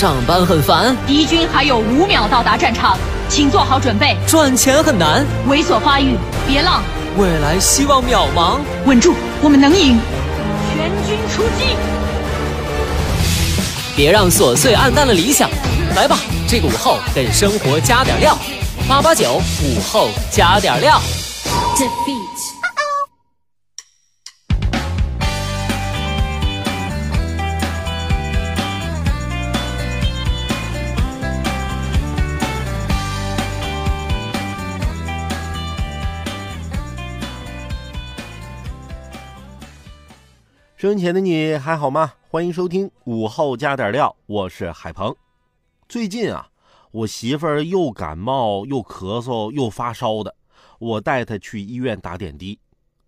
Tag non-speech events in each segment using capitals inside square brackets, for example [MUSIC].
上班很烦，敌军还有五秒到达战场，请做好准备。赚钱很难，猥琐发育，别浪，未来希望渺茫。稳住，我们能赢！全军出击！别让琐碎暗淡了理想，来吧，这个午后给生活加点料。八八九午后加点料。生前的你还好吗？欢迎收听午后加点料，我是海鹏。最近啊，我媳妇儿又感冒又咳嗽又发烧的，我带她去医院打点滴。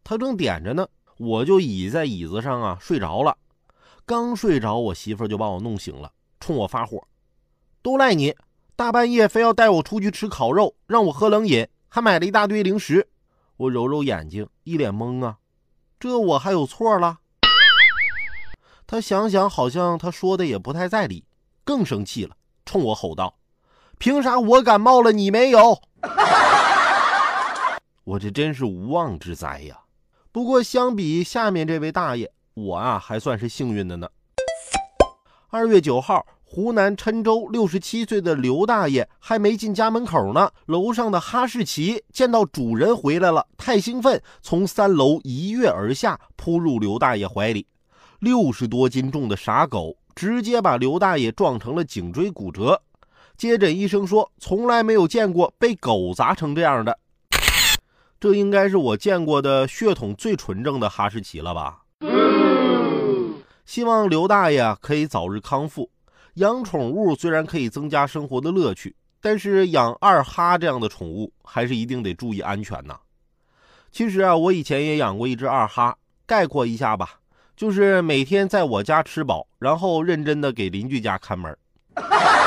她正点着呢，我就倚在椅子上啊睡着了。刚睡着，我媳妇儿就把我弄醒了，冲我发火：“都赖你，大半夜非要带我出去吃烤肉，让我喝冷饮，还买了一大堆零食。”我揉揉眼睛，一脸懵啊，这我还有错了？他想想，好像他说的也不太在理，更生气了，冲我吼道：“凭啥我感冒了，你没有？” [LAUGHS] 我这真是无妄之灾呀！不过相比下面这位大爷，我啊还算是幸运的呢。二月九号，湖南郴州六十七岁的刘大爷还没进家门口呢，楼上的哈士奇见到主人回来了，太兴奋，从三楼一跃而下，扑入刘大爷怀里。六十多斤重的傻狗直接把刘大爷撞成了颈椎骨折。接诊医生说，从来没有见过被狗砸成这样的。这应该是我见过的血统最纯正的哈士奇了吧？希望刘大爷可以早日康复。养宠物虽然可以增加生活的乐趣，但是养二哈这样的宠物还是一定得注意安全呐。其实啊，我以前也养过一只二哈，概括一下吧。就是每天在我家吃饱，然后认真的给邻居家看门。[LAUGHS]